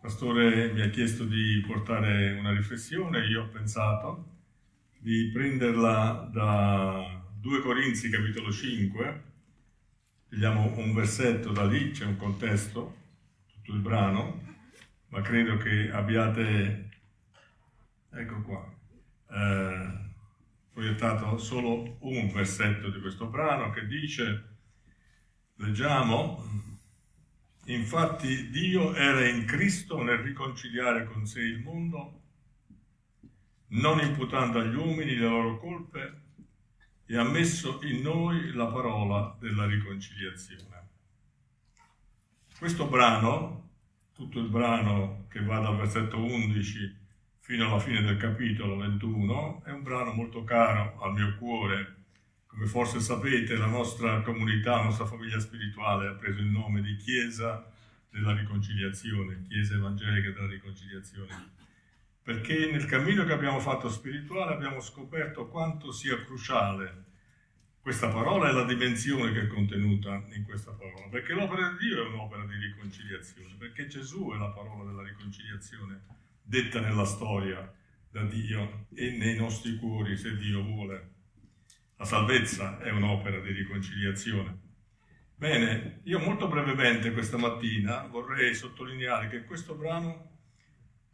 pastore mi ha chiesto di portare una riflessione, io ho pensato di prenderla da 2 Corinzi capitolo 5, vediamo un versetto da lì, c'è un contesto, tutto il brano, ma credo che abbiate, ecco qua, eh, proiettato solo un versetto di questo brano che dice, leggiamo, infatti Dio era in Cristo nel riconciliare con sé il mondo, non imputando agli uomini le loro colpe, e ha messo in noi la parola della riconciliazione. Questo brano, tutto il brano che va dal versetto 11 fino alla fine del capitolo 21, è un brano molto caro al mio cuore. Come forse sapete, la nostra comunità, la nostra famiglia spirituale ha preso il nome di Chiesa della Riconciliazione, Chiesa Evangelica della Riconciliazione perché nel cammino che abbiamo fatto spirituale abbiamo scoperto quanto sia cruciale questa parola e la dimensione che è contenuta in questa parola, perché l'opera di Dio è un'opera di riconciliazione, perché Gesù è la parola della riconciliazione detta nella storia da Dio e nei nostri cuori, se Dio vuole. La salvezza è un'opera di riconciliazione. Bene, io molto brevemente questa mattina vorrei sottolineare che in questo brano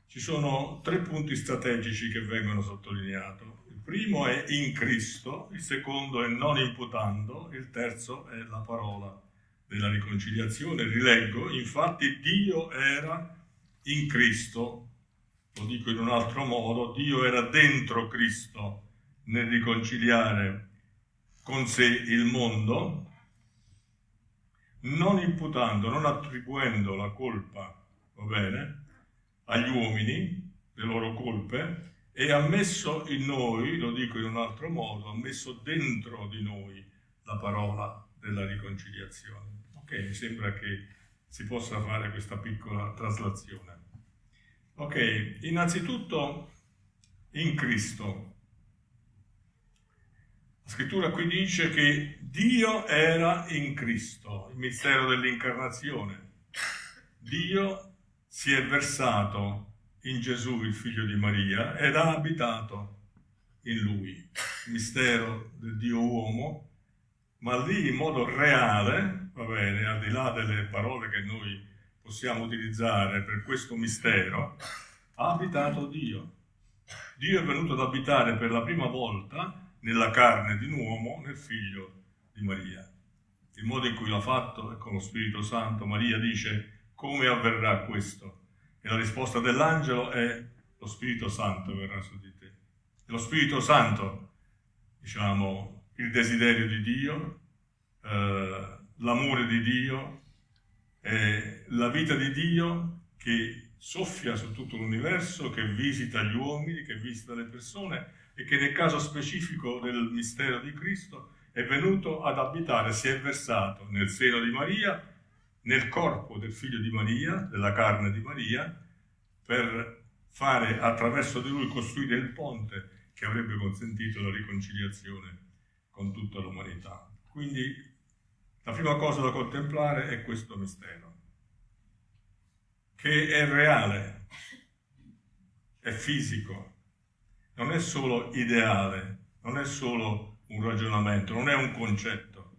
ci sono tre punti strategici che vengono sottolineati. Il primo è in Cristo, il secondo è non imputando, il terzo è la parola della riconciliazione. Rileggo, infatti Dio era in Cristo, lo dico in un altro modo, Dio era dentro Cristo nel riconciliare con sé il mondo, non imputando, non attribuendo la colpa, va bene, agli uomini le loro colpe e ha messo in noi, lo dico in un altro modo, ha messo dentro di noi la parola della riconciliazione. Ok, mi sembra che si possa fare questa piccola traslazione. Ok, innanzitutto in Cristo. La scrittura qui dice che Dio era in Cristo, il mistero dell'incarnazione. Dio si è versato in Gesù, il figlio di Maria, ed ha abitato in lui, il mistero del Dio uomo, ma lì in modo reale, va bene, al di là delle parole che noi possiamo utilizzare per questo mistero, ha abitato Dio. Dio è venuto ad abitare per la prima volta nella carne di un uomo, nel figlio di Maria. Il modo in cui l'ha fatto è con lo Spirito Santo. Maria dice come avverrà questo? E la risposta dell'angelo è lo Spirito Santo verrà su di te. E lo Spirito Santo, diciamo, il desiderio di Dio, eh, l'amore di Dio, eh, la vita di Dio che soffia su tutto l'universo, che visita gli uomini, che visita le persone e che nel caso specifico del mistero di Cristo è venuto ad abitare, si è versato nel seno di Maria nel corpo del figlio di Maria, della carne di Maria, per fare attraverso di lui costruire il ponte che avrebbe consentito la riconciliazione con tutta l'umanità. Quindi la prima cosa da contemplare è questo mistero, che è reale, è fisico, non è solo ideale, non è solo un ragionamento, non è un concetto,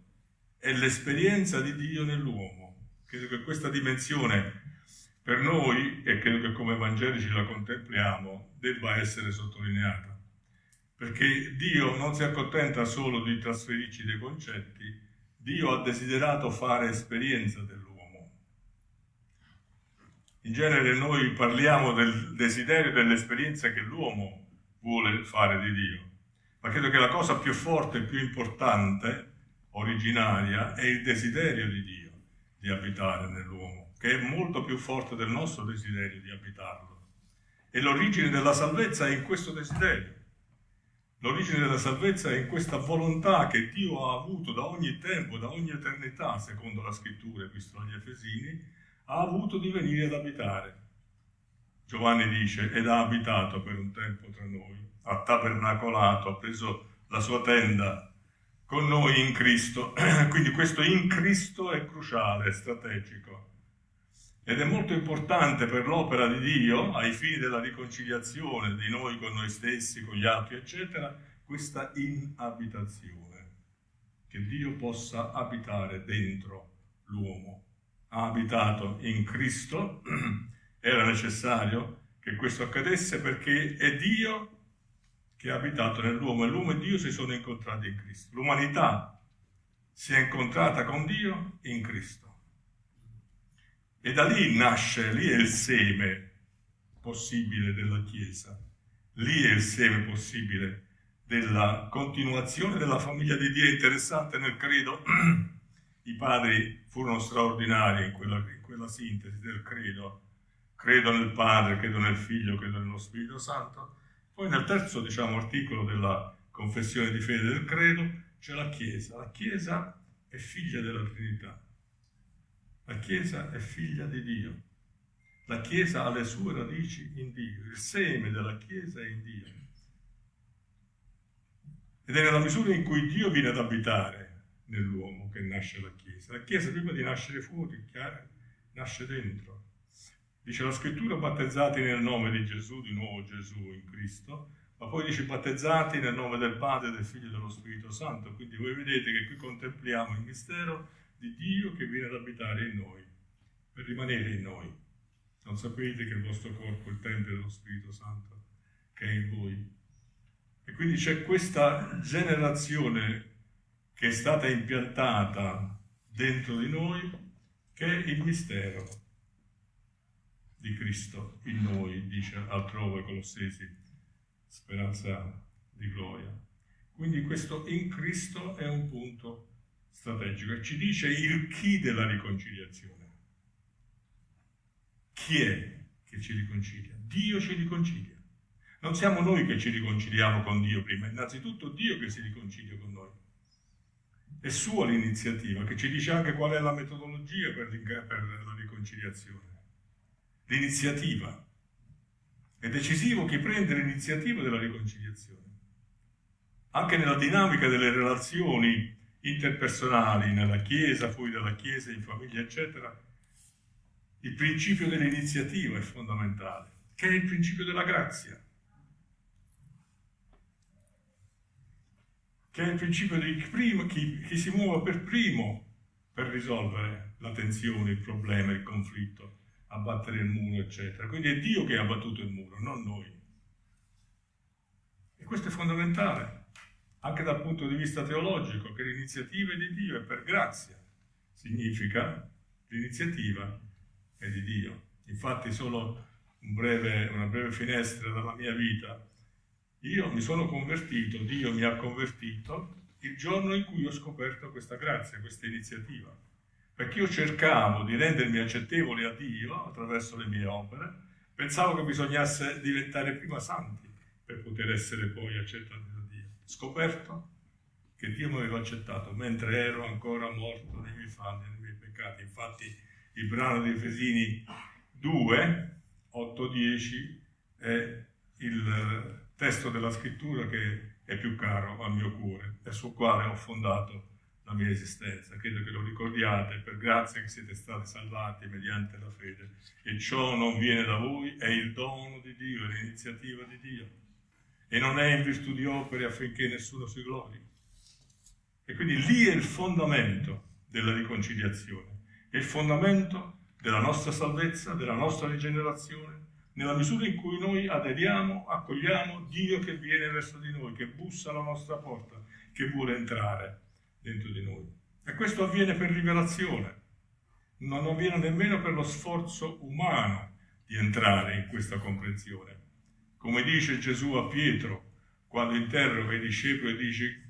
è l'esperienza di Dio nell'uomo Credo che questa dimensione per noi, e credo che come evangelici la contempliamo, debba essere sottolineata. Perché Dio non si accontenta solo di trasferirci dei concetti, Dio ha desiderato fare esperienza dell'uomo. In genere noi parliamo del desiderio dell'esperienza che l'uomo vuole fare di Dio, ma credo che la cosa più forte, più importante, originaria, è il desiderio di Dio di abitare nell'uomo, che è molto più forte del nostro desiderio di abitarlo. E l'origine della salvezza è in questo desiderio. L'origine della salvezza è in questa volontà che Dio ha avuto da ogni tempo, da ogni eternità, secondo la scrittura, visto agli Efesini, ha avuto di venire ad abitare. Giovanni dice, ed ha abitato per un tempo tra noi, ha tabernacolato, ha preso la sua tenda con noi in Cristo. Quindi questo in Cristo è cruciale, è strategico. Ed è molto importante per l'opera di Dio, ai fini della riconciliazione di noi con noi stessi, con gli altri, eccetera, questa inabitazione, che Dio possa abitare dentro l'uomo. Ha abitato in Cristo, era necessario che questo accadesse perché è Dio che ha abitato nell'uomo e l'uomo e Dio si sono incontrati in Cristo. L'umanità si è incontrata con Dio in Cristo. E da lì nasce, lì è il seme possibile della Chiesa, lì è il seme possibile della continuazione della famiglia di Dio. Interessante nel credo, i padri furono straordinari in quella, in quella sintesi del credo. Credo nel Padre, credo nel Figlio, credo nello Spirito Santo. Poi nel terzo diciamo, articolo della confessione di fede del credo c'è la Chiesa. La Chiesa è figlia della Trinità la Chiesa è figlia di Dio. La Chiesa ha le sue radici in Dio. Il seme della Chiesa è in Dio. Ed è nella misura in cui Dio viene ad abitare nell'uomo che nasce la Chiesa. La Chiesa prima di nascere fuori, chiaro, nasce dentro. Dice la scrittura battezzati nel nome di Gesù, di nuovo Gesù in Cristo, ma poi dice battezzati nel nome del Padre, del Figlio e dello Spirito Santo. Quindi voi vedete che qui contempliamo il mistero di Dio che viene ad abitare in noi, per rimanere in noi. Non sapete che il vostro corpo è il Tempio dello Spirito Santo che è in voi. E quindi c'è questa generazione che è stata impiantata dentro di noi, che è il mistero di Cristo in noi, dice altrove Colossesi, speranza di gloria. Quindi questo in Cristo è un punto strategico e ci dice il chi della riconciliazione. Chi è che ci riconcilia? Dio ci riconcilia. Non siamo noi che ci riconciliamo con Dio prima, è innanzitutto Dio che si riconcilia con noi. È sua l'iniziativa, che ci dice anche qual è la metodologia per, la riconciliazione. L'iniziativa. È decisivo chi prende l'iniziativa della riconciliazione. Anche nella dinamica delle relazioni interpersonali nella Chiesa, fuori dalla Chiesa, in famiglia, eccetera, il principio dell'iniziativa è fondamentale, che è il principio della grazia, che è il principio di primo, chi, chi si muove per primo per risolvere la tensione, il problema, il conflitto, abbattere il muro, eccetera. Quindi è Dio che ha abbattuto il muro, non noi. E questo è fondamentale anche dal punto di vista teologico, che l'iniziativa è di Dio e per grazia. Significa l'iniziativa è di Dio. Infatti solo un breve, una breve finestra dalla mia vita. Io mi sono convertito, Dio mi ha convertito il giorno in cui ho scoperto questa grazia, questa iniziativa. Perché io cercavo di rendermi accettevole a Dio attraverso le mie opere, pensavo che bisognasse diventare prima santi per poter essere poi accettati scoperto che Dio mi aveva accettato mentre ero ancora morto nei miei falli, nei miei peccati. Infatti il brano di Efesini 2, 8-10 è il testo della scrittura che è più caro al mio cuore e sul quale ho fondato la mia esistenza. Credo che lo ricordiate, per grazia che siete stati salvati mediante la fede. E ciò non viene da voi, è il dono di Dio, è l'iniziativa di Dio e non è in virtù di opere affinché nessuno si glori. E quindi lì è il fondamento della riconciliazione, è il fondamento della nostra salvezza, della nostra rigenerazione, nella misura in cui noi aderiamo, accogliamo Dio che viene verso di noi, che bussa alla nostra porta, che vuole entrare dentro di noi. E questo avviene per rivelazione, non avviene nemmeno per lo sforzo umano di entrare in questa comprensione come dice Gesù a Pietro quando interroga i discepoli e dice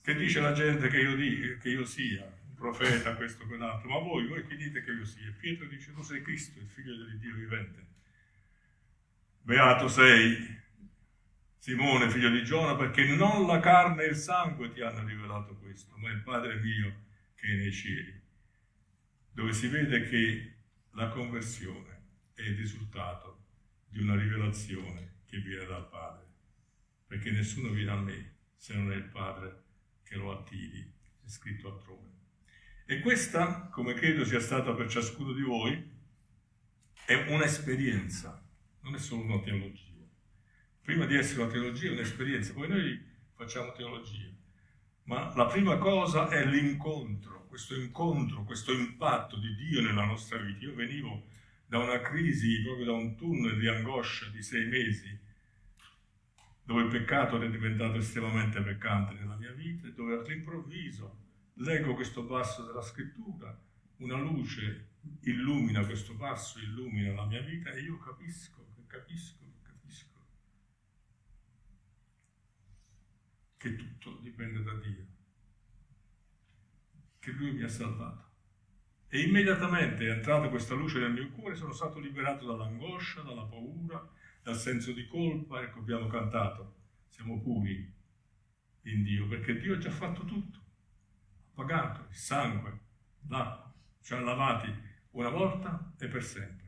che dice la gente che io, dica, che io sia, un profeta, questo, quell'altro, ma voi, voi che dite che io sia? E Pietro dice tu sei Cristo, il figlio del Dio vivente. Beato sei, Simone, figlio di Giona, perché non la carne e il sangue ti hanno rivelato questo, ma il Padre mio che è nei cieli, dove si vede che la conversione è il risultato di una rivelazione che viene dal Padre, perché nessuno viene a me se non è il Padre che lo attivi, è scritto altrove. E questa, come credo sia stata per ciascuno di voi, è un'esperienza, non è solo una teologia. Prima di essere una teologia è un'esperienza, poi noi facciamo teologia. Ma la prima cosa è l'incontro, questo incontro, questo impatto di Dio nella nostra vita. Io venivo da una crisi, proprio da un tunnel di angoscia di sei mesi, dove il peccato è diventato estremamente peccante nella mia vita e dove all'improvviso leggo questo passo della scrittura, una luce illumina questo passo, illumina la mia vita e io capisco, capisco che tutto dipende da Dio, che Lui mi ha salvato. E immediatamente è entrata questa luce nel mio cuore, sono stato liberato dall'angoscia, dalla paura, dal senso di colpa, ecco abbiamo cantato, siamo puri in Dio, perché Dio ha già fatto tutto, ha pagato il sangue, l'acqua, ci ha lavati una volta e per sempre.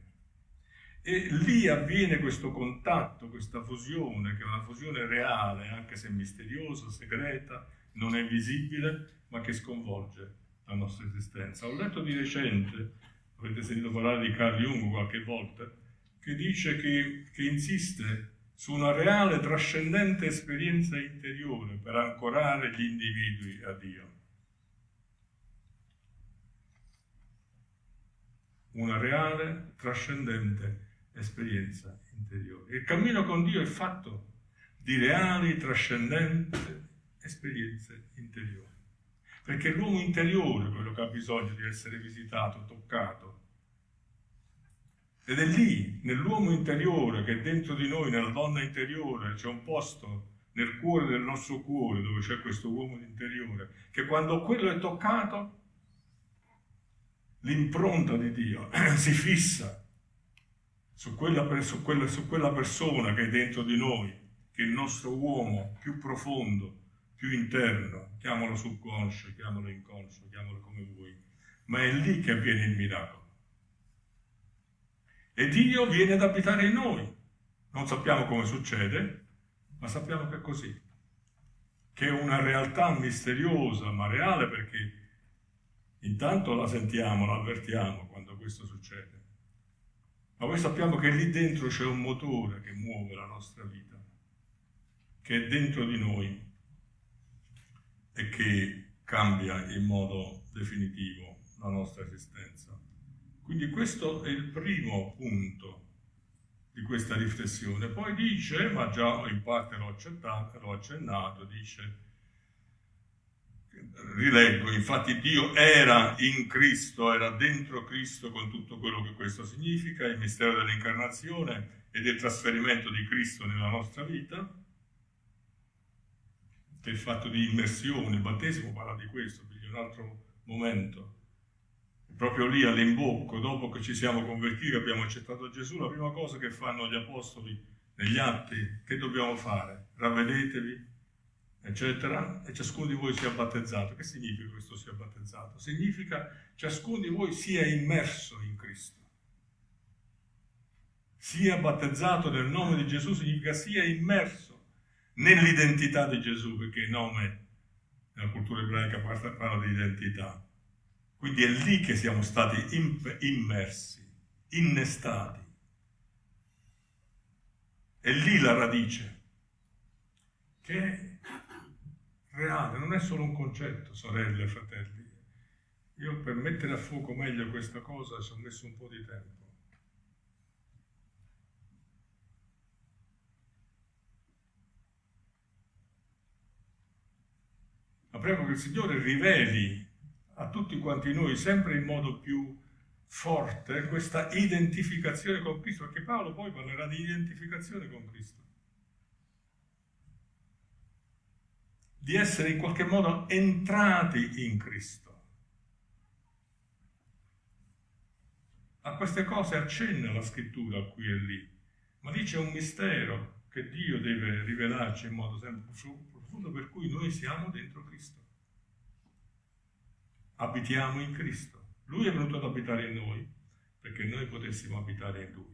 E lì avviene questo contatto, questa fusione, che è una fusione reale, anche se misteriosa, segreta, non è visibile, ma che sconvolge la nostra esistenza. Ho letto di recente, avete sentito parlare di Carl Jung qualche volta, che dice che, che insiste su una reale trascendente esperienza interiore per ancorare gli individui a Dio. Una reale, trascendente esperienza interiore. Il cammino con Dio è fatto di reali, trascendenti esperienze interiori. Perché l'uomo interiore è quello che ha bisogno di essere visitato, toccato, ed è lì, nell'uomo interiore, che dentro di noi, nella donna interiore, c'è un posto nel cuore del nostro cuore dove c'è questo uomo interiore, che quando quello è toccato, l'impronta di Dio si fissa su quella, su, quella, su quella persona che è dentro di noi, che è il nostro uomo più profondo, più interno, chiamalo subconscio, chiamalo inconscio, chiamalo come vuoi, ma è lì che avviene il miracolo. E Dio viene ad abitare in noi. Non sappiamo come succede, ma sappiamo che è così. Che è una realtà misteriosa, ma reale perché intanto la sentiamo, la avvertiamo quando questo succede. Ma poi sappiamo che lì dentro c'è un motore che muove la nostra vita, che è dentro di noi e che cambia in modo definitivo la nostra esistenza. Quindi questo è il primo punto di questa riflessione. Poi dice, ma già in parte l'ho, l'ho accennato, dice, rileggo, infatti Dio era in Cristo, era dentro Cristo con tutto quello che questo significa, il mistero dell'incarnazione e del trasferimento di Cristo nella nostra vita, il fatto di immersione, il battesimo parla di questo, quindi un altro momento. Proprio lì all'imbocco, dopo che ci siamo convertiti, abbiamo accettato Gesù, la prima cosa che fanno gli apostoli negli atti, che dobbiamo fare? Ravvedetevi, eccetera, e ciascuno di voi sia battezzato. Che significa questo sia battezzato? Significa ciascuno di voi sia immerso in Cristo. Sia battezzato nel nome di Gesù significa sia immerso nell'identità di Gesù, perché il nome nella cultura ebraica parla di identità quindi è lì che siamo stati immersi, innestati. È lì la radice, che reale, non è solo un concetto, sorelle fratelli. Io per mettere a fuoco meglio questa cosa ci ho messo un po' di tempo. Ma prego che il Signore riveli a tutti quanti noi sempre in modo più forte questa identificazione con Cristo, perché Paolo poi parlerà di identificazione con Cristo. Di essere in qualche modo entrati in Cristo. A queste cose accenna la scrittura qui e lì, ma lì c'è un mistero che Dio deve rivelarci in modo sempre più profondo per cui noi siamo dentro Cristo abitiamo in Cristo. Lui è venuto ad abitare in noi perché noi potessimo abitare in Lui.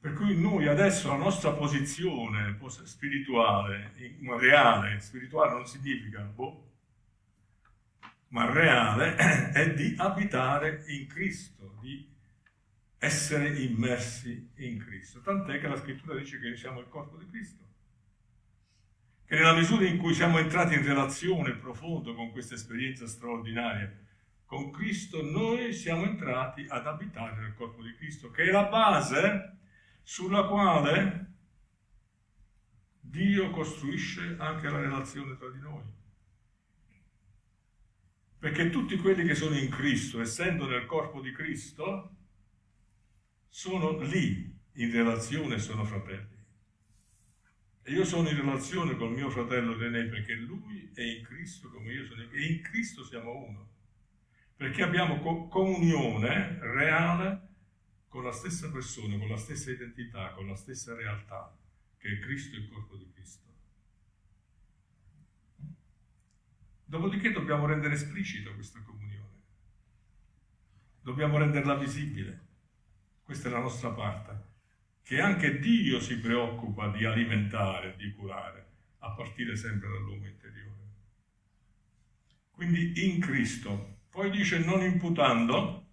Per cui noi adesso la nostra posizione spirituale, reale, spirituale non significa, boh, ma reale, è di abitare in Cristo, di essere immersi in Cristo. Tant'è che la scrittura dice che siamo il corpo di Cristo. Che nella misura in cui siamo entrati in relazione profonda con questa esperienza straordinaria con Cristo, noi siamo entrati ad abitare nel corpo di Cristo, che è la base sulla quale Dio costruisce anche la relazione tra di noi. Perché tutti quelli che sono in Cristo, essendo nel corpo di Cristo, sono lì in relazione, sono fratelli. E io sono in relazione col mio fratello René perché lui è in Cristo come io sono, e in Cristo siamo uno. Perché abbiamo co- comunione reale con la stessa persona, con la stessa identità, con la stessa realtà, che è Cristo il corpo di Cristo. Dopodiché dobbiamo rendere esplicita questa comunione, dobbiamo renderla visibile. Questa è la nostra parte, che anche Dio si preoccupa di alimentare, di curare, a partire sempre dall'uomo interiore. Quindi in Cristo, poi dice non imputando,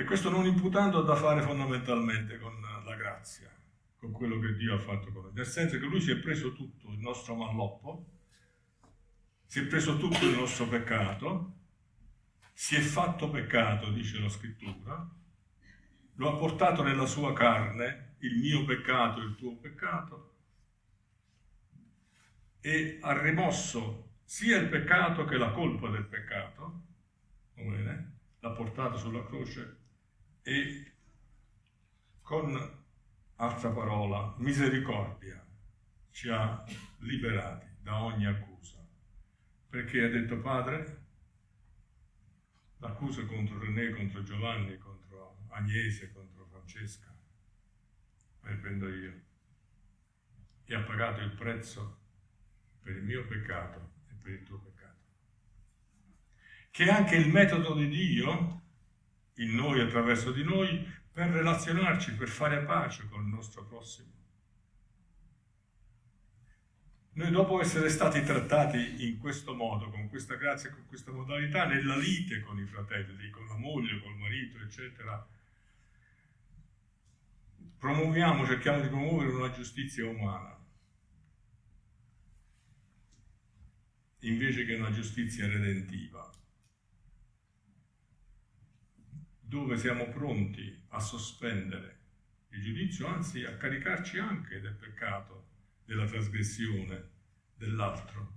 e questo non imputando ha da fare fondamentalmente con la grazia, con quello che Dio ha fatto con noi, nel senso che Lui si è preso tutto il nostro malloppo, si è preso tutto il nostro peccato, si è fatto peccato, dice la scrittura, lo ha portato nella sua carne, il mio peccato il tuo peccato, e ha rimosso sia il peccato che la colpa del peccato, l'ha portato sulla croce e con, altra parola, misericordia ci ha liberati da ogni accusa. Perché ha detto Padre, l'accusa contro René, contro Giovanni, contro Agnese, contro Francesca, ne prendo io. E ha pagato il prezzo per il mio peccato e per il tuo peccato. Che anche il metodo di Dio, in noi, attraverso di noi, per relazionarci, per fare pace con il nostro prossimo. Noi dopo essere stati trattati in questo modo, con questa grazia, con questa modalità, nella lite con i fratelli, con la moglie, col marito, eccetera, promuoviamo, cerchiamo di promuovere una giustizia umana, invece che una giustizia redentiva, dove siamo pronti a sospendere il giudizio, anzi a caricarci anche del peccato della trasgressione dell'altro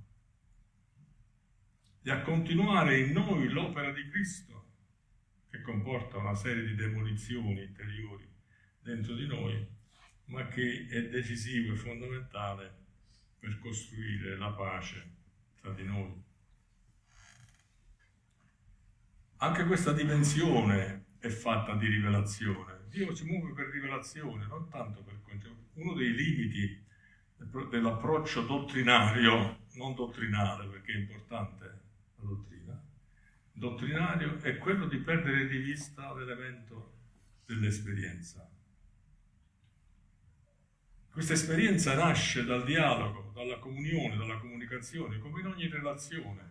e a continuare in noi l'opera di Cristo che comporta una serie di demolizioni interiori dentro di noi, ma che è decisivo e fondamentale per costruire la pace tra di noi. Anche questa dimensione è fatta di rivelazione. Dio si muove per rivelazione, non tanto per concetto. Uno dei limiti dell'approccio dottrinario, non dottrinale perché è importante la dottrina, dottrinario è quello di perdere di vista l'elemento dell'esperienza. Questa esperienza nasce dal dialogo, dalla comunione, dalla comunicazione, come in ogni relazione,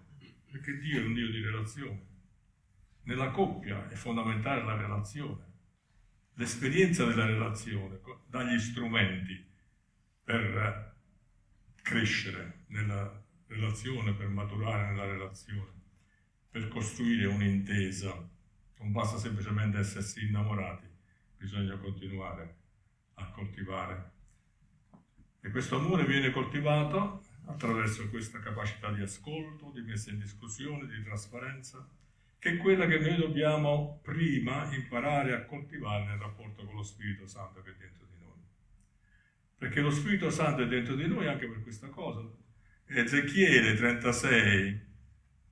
perché Dio è un Dio di relazione. Nella coppia è fondamentale la relazione, l'esperienza della relazione dà gli strumenti per crescere nella relazione, per maturare nella relazione, per costruire un'intesa. Non basta semplicemente essersi innamorati, bisogna continuare a coltivare. E questo amore viene coltivato attraverso questa capacità di ascolto, di messa in discussione, di trasparenza, che è quella che noi dobbiamo prima imparare a coltivare nel rapporto con lo Spirito Santo che è dentro di noi. Perché lo Spirito Santo è dentro di noi anche per questa cosa. Ezechiele 36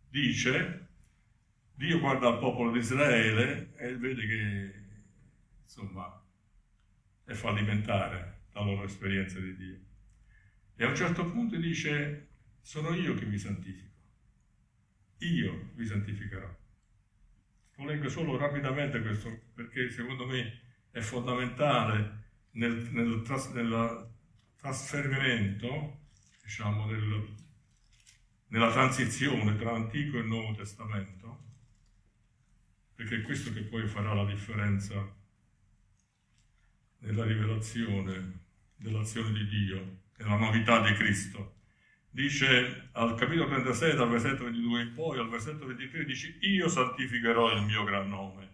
dice, Dio guarda al popolo di Israele e vede che, insomma, è fallimentare la loro esperienza di Dio. E a un certo punto dice, sono io che vi santifico, io vi santificherò. Lo leggo solo rapidamente questo perché secondo me è fondamentale nel, nel, tras, nel trasferimento, diciamo, del, nella transizione tra Antico e Nuovo Testamento, perché è questo che poi farà la differenza nella rivelazione dell'azione di Dio, nella novità di Cristo. Dice al capitolo 36, dal versetto 22 in poi, al versetto 23, dice io santificherò il mio gran nome,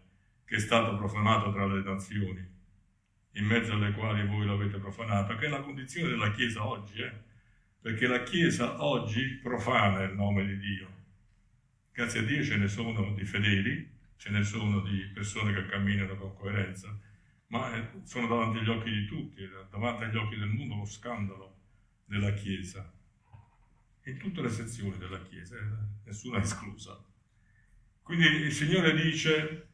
che è stato profanato tra le nazioni, in mezzo alle quali voi l'avete profanato, che è la condizione della Chiesa oggi, eh? perché la Chiesa oggi profana il nome di Dio. Grazie a Dio ce ne sono di fedeli, ce ne sono di persone che camminano con coerenza, ma eh, sono davanti agli occhi di tutti, davanti agli occhi del mondo lo scandalo della Chiesa in tutte le sezioni della Chiesa, eh, nessuna esclusa. Quindi il Signore dice,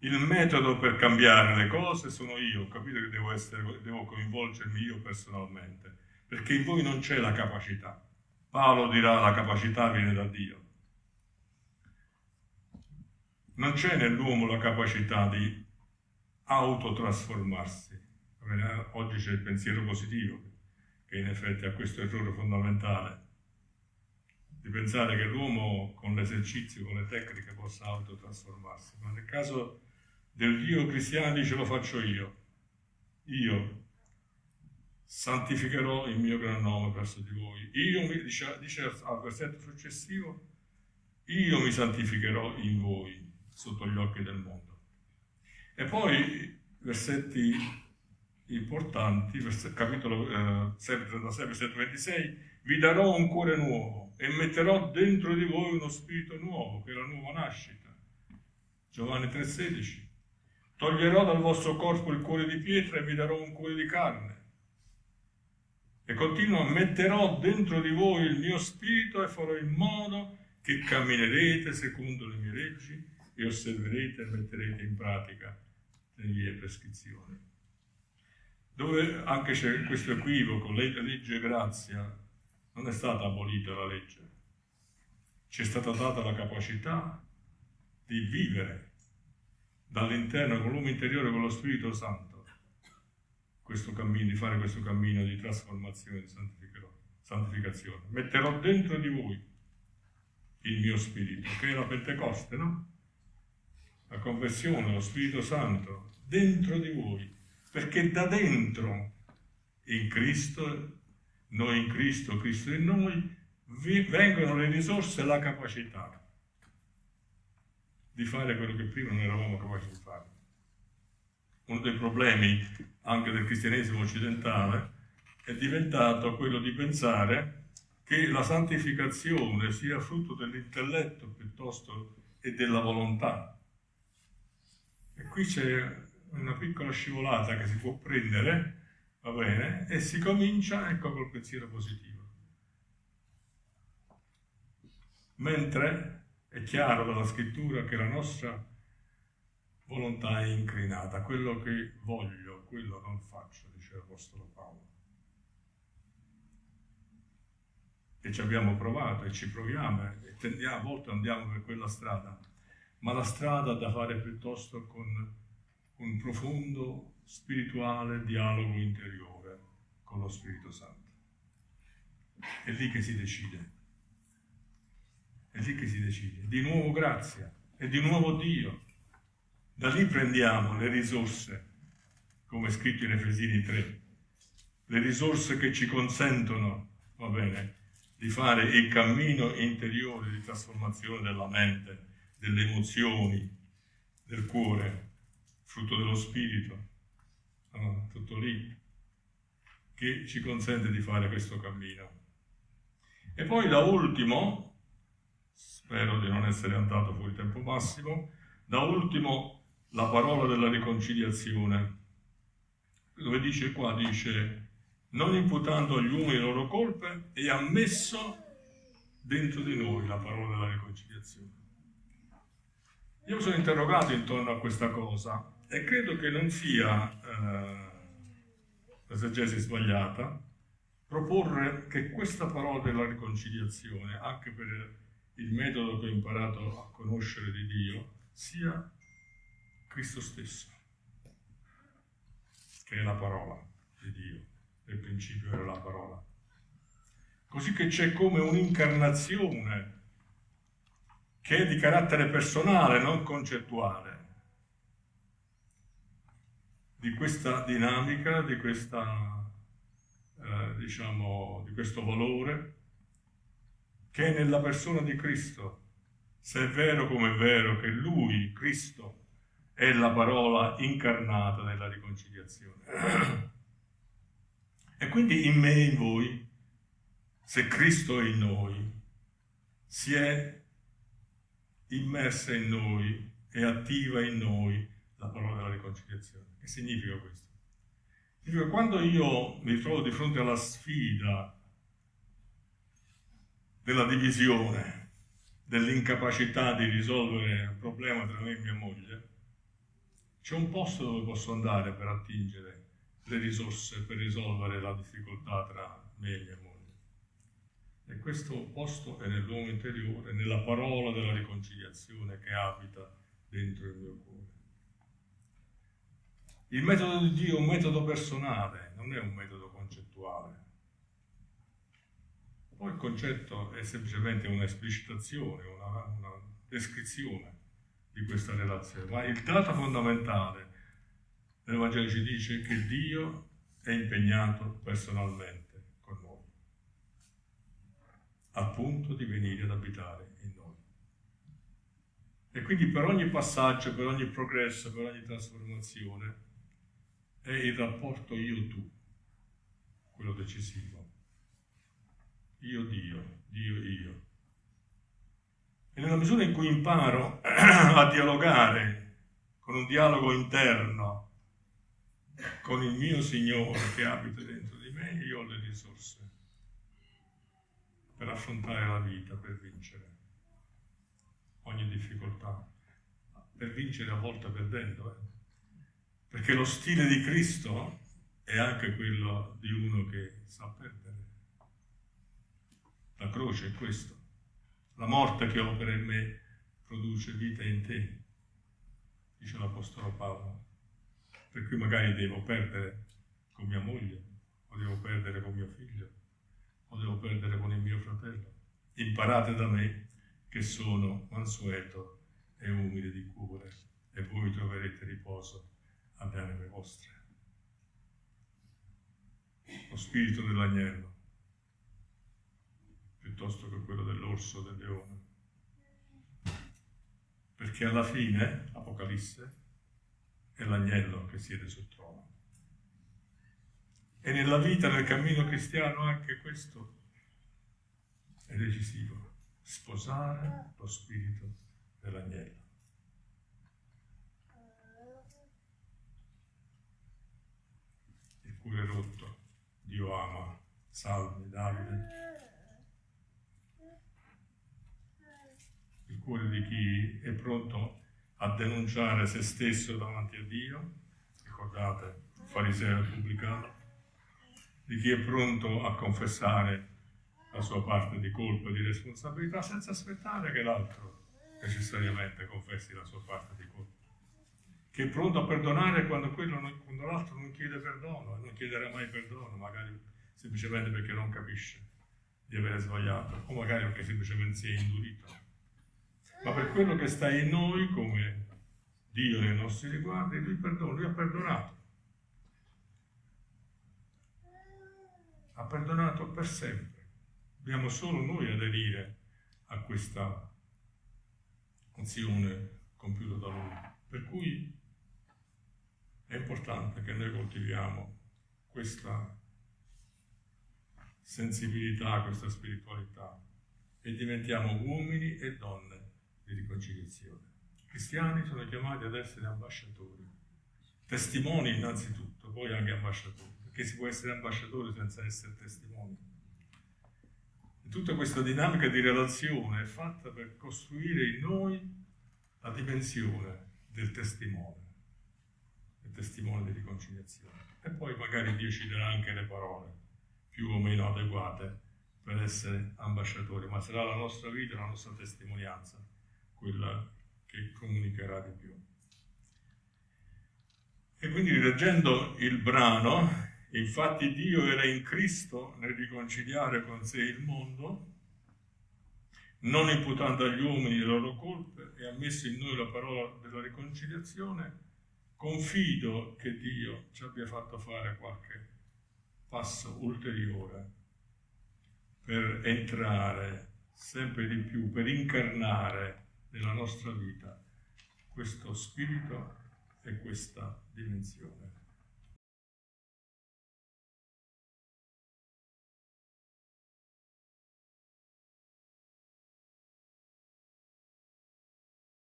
il metodo per cambiare le cose sono io, ho capito che devo, essere, devo coinvolgermi io personalmente, perché in voi non c'è la capacità. Paolo dirà la capacità viene da Dio. Non c'è nell'uomo la capacità di autotrasformarsi. Oggi c'è il pensiero positivo, che in effetti ha questo errore fondamentale di pensare che l'uomo con l'esercizio, con le tecniche possa autotrasformarsi, ma nel caso del Dio cristiano dice lo faccio io, io santificherò il mio gran nome verso di voi, io mi, dice, dice al versetto successivo, io mi santificherò in voi sotto gli occhi del mondo. E poi versetti importanti, capitolo eh, 36, versetto 26, vi darò un cuore nuovo e metterò dentro di voi uno spirito nuovo, che è la nuova nascita. Giovanni 3,16. Toglierò dal vostro corpo il cuore di pietra e vi darò un cuore di carne. E continua, metterò dentro di voi il mio spirito e farò in modo che camminerete secondo le mie leggi e osserverete e metterete in pratica le mie prescrizioni. Dove anche c'è questo equivoco, legge e grazia, non è stata abolita la legge, ci è stata data la capacità di vivere dall'interno, con l'uomo interiore, con lo Spirito Santo, questo cammino, di fare questo cammino di trasformazione, di santificazione. Metterò dentro di voi il mio spirito, che è la Pentecoste, no? La conversione, lo Spirito Santo, dentro di voi, perché da dentro in Cristo noi in Cristo, Cristo in noi, vengono le risorse e la capacità di fare quello che prima non eravamo capaci di fare. Uno dei problemi anche del cristianesimo occidentale è diventato quello di pensare che la santificazione sia frutto dell'intelletto piuttosto che della volontà. E qui c'è una piccola scivolata che si può prendere Va bene? E si comincia, ecco, col pensiero positivo. Mentre è chiaro dalla scrittura che la nostra volontà è inclinata, quello che voglio, quello non faccio, dice l'Apostolo Paolo. E ci abbiamo provato e ci proviamo e tendiamo, a volte andiamo per quella strada, ma la strada da fare piuttosto con un profondo spirituale dialogo interiore con lo Spirito Santo. È lì che si decide. È lì che si decide. Di nuovo grazia, è di nuovo Dio. Da lì prendiamo le risorse, come scritto in Efesini 3, le risorse che ci consentono, va bene, di fare il cammino interiore di trasformazione della mente, delle emozioni, del cuore, frutto dello spirito no? tutto lì, che ci consente di fare questo cammino. E poi da ultimo, spero di non essere andato fuori tempo massimo, da ultimo la parola della riconciliazione, dove dice qua, dice, non imputando agli uomini le loro colpe, e ammesso dentro di noi la parola della riconciliazione. Io mi sono interrogato intorno a questa cosa e credo che non sia eh, l'esegesi sbagliata proporre che questa parola della riconciliazione, anche per il metodo che ho imparato a conoscere di Dio, sia Cristo stesso, che è la parola di Dio, nel principio era la parola. così che c'è come un'incarnazione che è di carattere personale, non concettuale, di questa dinamica, di, questa, eh, diciamo, di questo valore che è nella persona di Cristo. Se è vero come è vero che Lui, Cristo, è la parola incarnata nella riconciliazione. e quindi in me e in voi, se Cristo è in noi, si è immersa in noi e attiva in noi la parola della riconciliazione. Che significa questo? Significa quando io mi trovo di fronte alla sfida della divisione, dell'incapacità di risolvere un problema tra me e mia moglie, c'è un posto dove posso andare per attingere le risorse per risolvere la difficoltà tra me e mia moglie. E questo posto è nell'uomo interiore, nella parola della riconciliazione che abita dentro il mio cuore. Il metodo di Dio è un metodo personale, non è un metodo concettuale. Poi il concetto è semplicemente un'esplicitazione, una, una descrizione di questa relazione, ma il dato fondamentale del Vangelo ci dice che Dio è impegnato personalmente al punto di venire ad abitare in noi. E quindi per ogni passaggio, per ogni progresso, per ogni trasformazione, è il rapporto io-tu, quello decisivo. Io-Dio, Dio-Io. E nella misura in cui imparo a dialogare con un dialogo interno con il mio Signore che abita dentro di me, io ho le risorse per affrontare la vita, per vincere ogni difficoltà, per vincere a volte perdendo. Eh? Perché lo stile di Cristo è anche quello di uno che sa perdere. La croce è questo. La morte che opera in me produce vita in te, dice l'Apostolo Paolo. Per cui magari devo perdere con mia moglie, o devo perdere con mio figlio, o devo perdere con il mio fratello? Imparate da me che sono mansueto e umile di cuore e voi troverete riposo alle anime vostre. Lo spirito dell'agnello piuttosto che quello dell'orso del leone. Perché alla fine, Apocalisse, è l'agnello che siede sul trono. E nella vita, nel cammino cristiano, anche questo è decisivo. Sposare lo spirito dell'agnello. Cuore rotto, Dio ama, salvi Davide. Il cuore di chi è pronto a denunciare se stesso davanti a Dio. Ricordate, il fariseo pubblicano di chi è pronto a confessare la sua parte di colpa e di responsabilità senza aspettare che l'altro necessariamente confessi la sua parte di colpa. Che è pronto a perdonare quando, non, quando l'altro non chiede perdono e non chiederà mai perdono, magari semplicemente perché non capisce di avere sbagliato o magari perché semplicemente si è indurito. Ma per quello che sta in noi come Dio nei nostri riguardi, lui perdona, lui ha perdonato. ha perdonato per sempre. Dobbiamo solo noi aderire a questa azione compiuta da Lui. Per cui è importante che noi coltiviamo questa sensibilità, questa spiritualità e diventiamo uomini e donne di riconciliazione. I cristiani sono chiamati ad essere ambasciatori, testimoni innanzitutto, poi anche ambasciatori che si può essere ambasciatori senza essere testimoni. E tutta questa dinamica di relazione è fatta per costruire in noi la dimensione del testimone, testimone di riconciliazione. E poi magari Dio ci darà anche le parole più o meno adeguate per essere ambasciatori, ma sarà la nostra vita, la nostra testimonianza, quella che comunicherà di più. E quindi rileggendo il brano, Infatti Dio era in Cristo nel riconciliare con sé il mondo, non imputando agli uomini le loro colpe e ha messo in noi la parola della riconciliazione, confido che Dio ci abbia fatto fare qualche passo ulteriore per entrare sempre di più, per incarnare nella nostra vita questo spirito e questa dimensione.